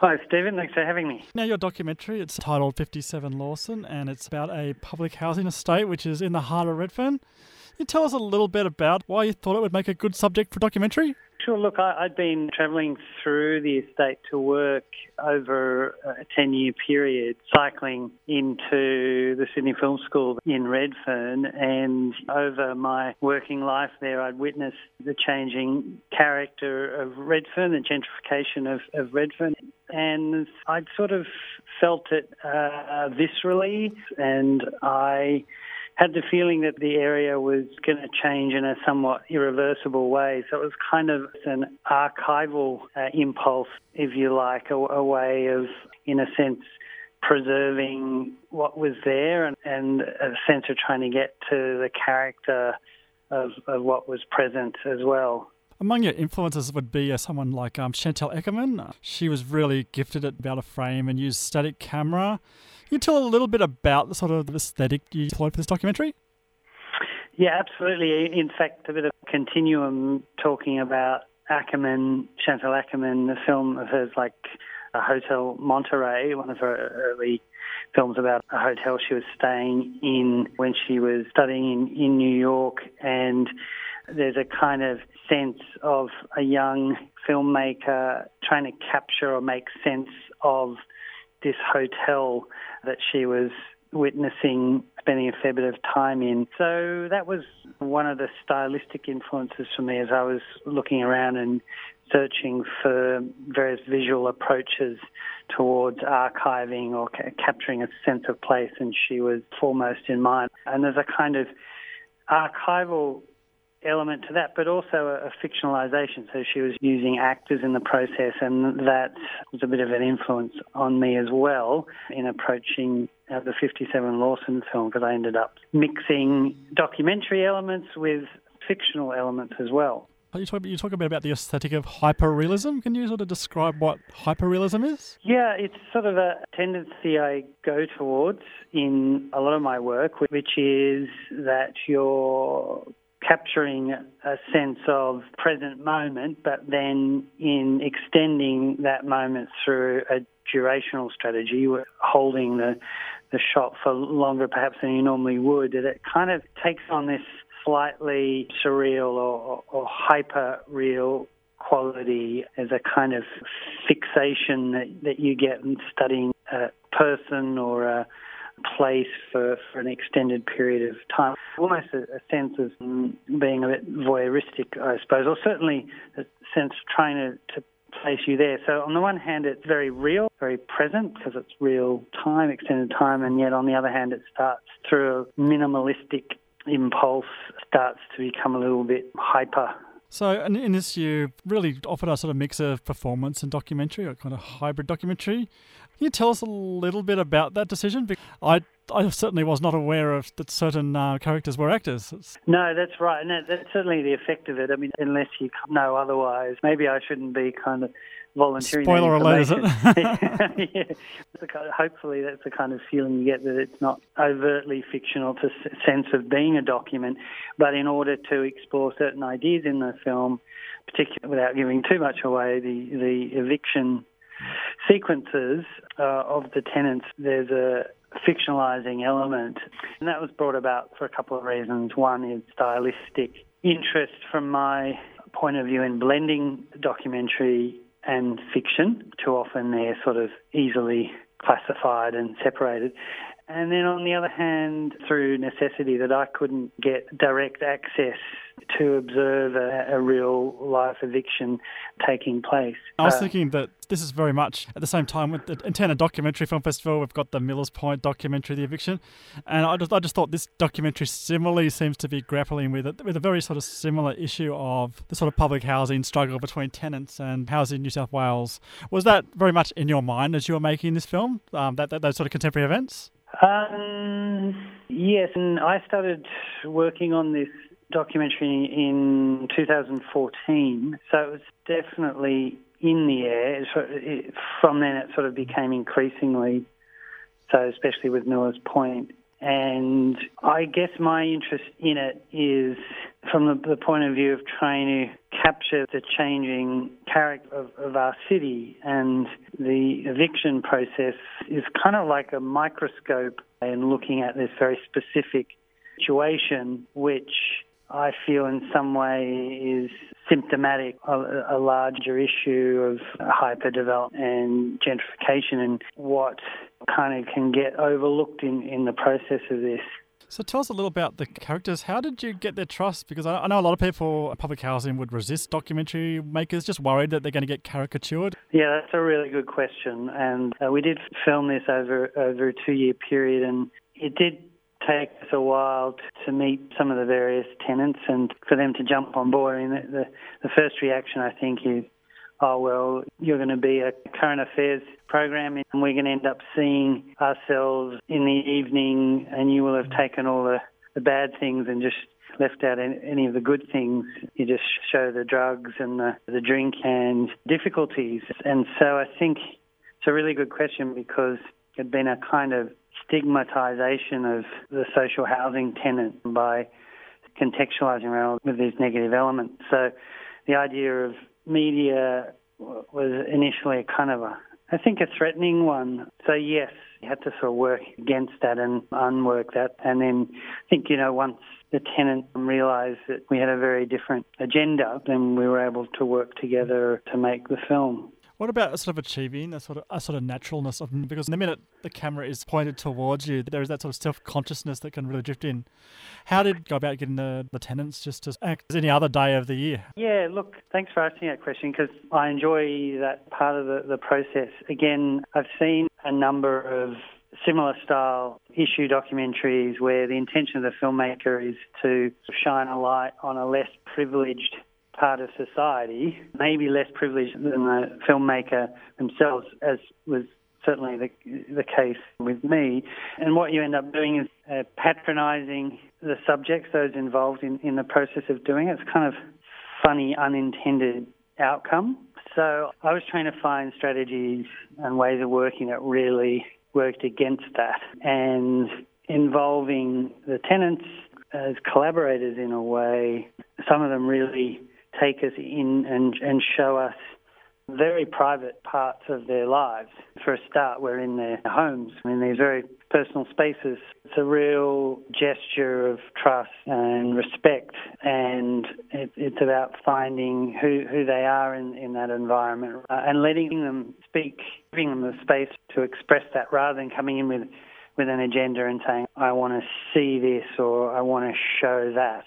Hi, Stephen. Thanks for having me. Now, your documentary, it's titled 57 Lawson, and it's about a public housing estate which is in the heart of Redfern. Can you tell us a little bit about why you thought it would make a good subject for documentary? Sure. Look, I, had been travelling through the estate to work over a 10 year period, cycling into the Sydney Film School in Redfern. And over my working life there, I'd witnessed the changing character of Redfern, the gentrification of, of Redfern. And I'd sort of felt it uh, viscerally, and I had the feeling that the area was going to change in a somewhat irreversible way. So it was kind of an archival uh, impulse, if you like, a, a, way of, in a sense, preserving what was there and, and a sense of trying to get to the character of, of what was present as well. Among your influences would be uh, someone like um, Chantal Akerman. She was really gifted at about a frame and used static camera. Can you tell a little bit about the sort of aesthetic you employed for this documentary? Yeah, absolutely. In fact, a bit of a continuum talking about Akerman, Chantal Akerman, the film of hers like a Hotel Monterey, one of her early films about a hotel she was staying in when she was studying in, in New York. And there's a kind of sense of a young filmmaker trying to capture or make sense of this hotel that she was witnessing, spending a fair bit of time in. So that was one of the stylistic influences for me as I was looking around and searching for various visual approaches towards archiving or ca- capturing a sense of place, and she was foremost in mind. And there's a kind of archival element to that, but also a, fictionalization. So she was using actors in the process, and that was a bit of an influence on me as well in approaching uh, the 57 Lawson film because I ended up mixing documentary elements with fictional elements as well. You talk, you talk a bit about the aesthetic of hyperrealism. Can you sort of describe what hyperrealism is? Yeah, it's sort of a tendency I go towards in a lot of my work, which is that you're capturing a sense of present moment, but then in extending that moment through a durational strategy, holding the the shot for longer perhaps than you normally would, that it kind of takes on this slightly surreal or, or hyper real quality as a kind of fixation that, that you get in studying a person or a place for, for an extended period of time. Almost a, a sense of being a bit voyeuristic, I suppose, or certainly a sense of trying to, to place you there. So on the one hand, it's very real, very present because it's real time, extended time, and yet on the other hand, it starts through a minimalistic impulse, starts to become a little bit hyper. So in this, you really offered a sort of mix of performance and documentary, a kind of hybrid documentary. Can you tell us a little bit about that decision? I I certainly was not aware of that certain uh, characters were actors. No, that's right, and that, that's certainly the effect of it. I mean, unless you know otherwise, maybe I shouldn't be kind of volunteering. Spoiler alert, is it? yeah. Hopefully, that's the kind of feeling you get that it's not overtly fictional to sense of being a document, but in order to explore certain ideas in the film, particularly without giving too much away, the the eviction sequences uh, of the tenants, there's a fictionalizing element. And that was brought about for a couple of reasons. One is stylistic interest from my point of view in blending documentary and fiction. Too often they're sort of easily classified and separated. And then on the other hand, through necessity, that I couldn't get direct access to observe a, a real life eviction taking place. I was uh, thinking that this is very much at the same time with the Antenna Documentary Film Festival. We've got the Millers Point documentary, The Eviction, and I just I just thought this documentary similarly seems to be grappling with it with a very sort of similar issue of the sort of public housing struggle between tenants and housing in New South Wales. Was that very much in your mind as you were making this film? Um, that, that those sort of contemporary events. Um, yes, and I started working on this documentary in 2014, so it was definitely in the air. from then, it sort of became increasingly so, especially with Millers Point. And I guess my interest in it is from the, the point of view of trying to capture the changing character of, of our city. And the eviction process is kind of like a microscope in looking at this very specific situation, which I feel in some way is symptomatic of a larger issue of hyperdevelopment and gentrification and what kind of can get overlooked in, in the process of this. So tell us a little about the characters. How did you get their trust? Because I know a lot of people, public housing would resist documentary makers, just worried that they're going to get caricatured. Yeah, that's a really good question. And uh, we did film this over over a two year period, and it did take us a while to meet some of the various tenants and for them to jump on board. I mean, the, the, the first reaction I think is, oh well, you're going to be a current affairs program and we're going to end up seeing ourselves in the evening and you will have taken all the, the bad things and just left out any of the good things. You just show the drugs and the, the drink and difficulties. And so I think it's a really good question because it had been a kind of stigmatization of the social housing tenant by contextualizing around with these negative elements. So the idea of media was initially kind of a, I think, a threatening one. So yes, you had to sort of work against that and unwork that. And then I think, you know, once the tenant realised that we had a very different agenda, then we were able to work together to make the film. What about sort of achieving a sort of a sort of naturalness of because the minute the camera is pointed towards you, there is that sort of self consciousness that can really drift in. How did you go about getting the, the tenants just to act as any other day of the year? Yeah, look, thanks for asking that question because I enjoy that part of the, the process. Again, I've seen a number of similar style issue documentaries where the intention of the filmmaker is to shine a light on a less privileged part of society, maybe less privileged than the filmmaker themselves, as was certainly the, the case with me. And what you end up doing is uh, patronising the subjects, those involved in, in the process of doing it. It's kind of funny, unintended outcome. So I was trying to find strategies and ways of working that really worked against that and involving the tenants as collaborators in a way. Some of them really take us in and, and show us very private parts of their lives. For a start, we're in their homes, in these very personal spaces. It's a real gesture of trust and respect, and it, it's about finding who, who they are in, in that environment uh, and letting them speak, giving them the space to express that rather than coming in with with an agenda and saying, I want to see this or I want to show that.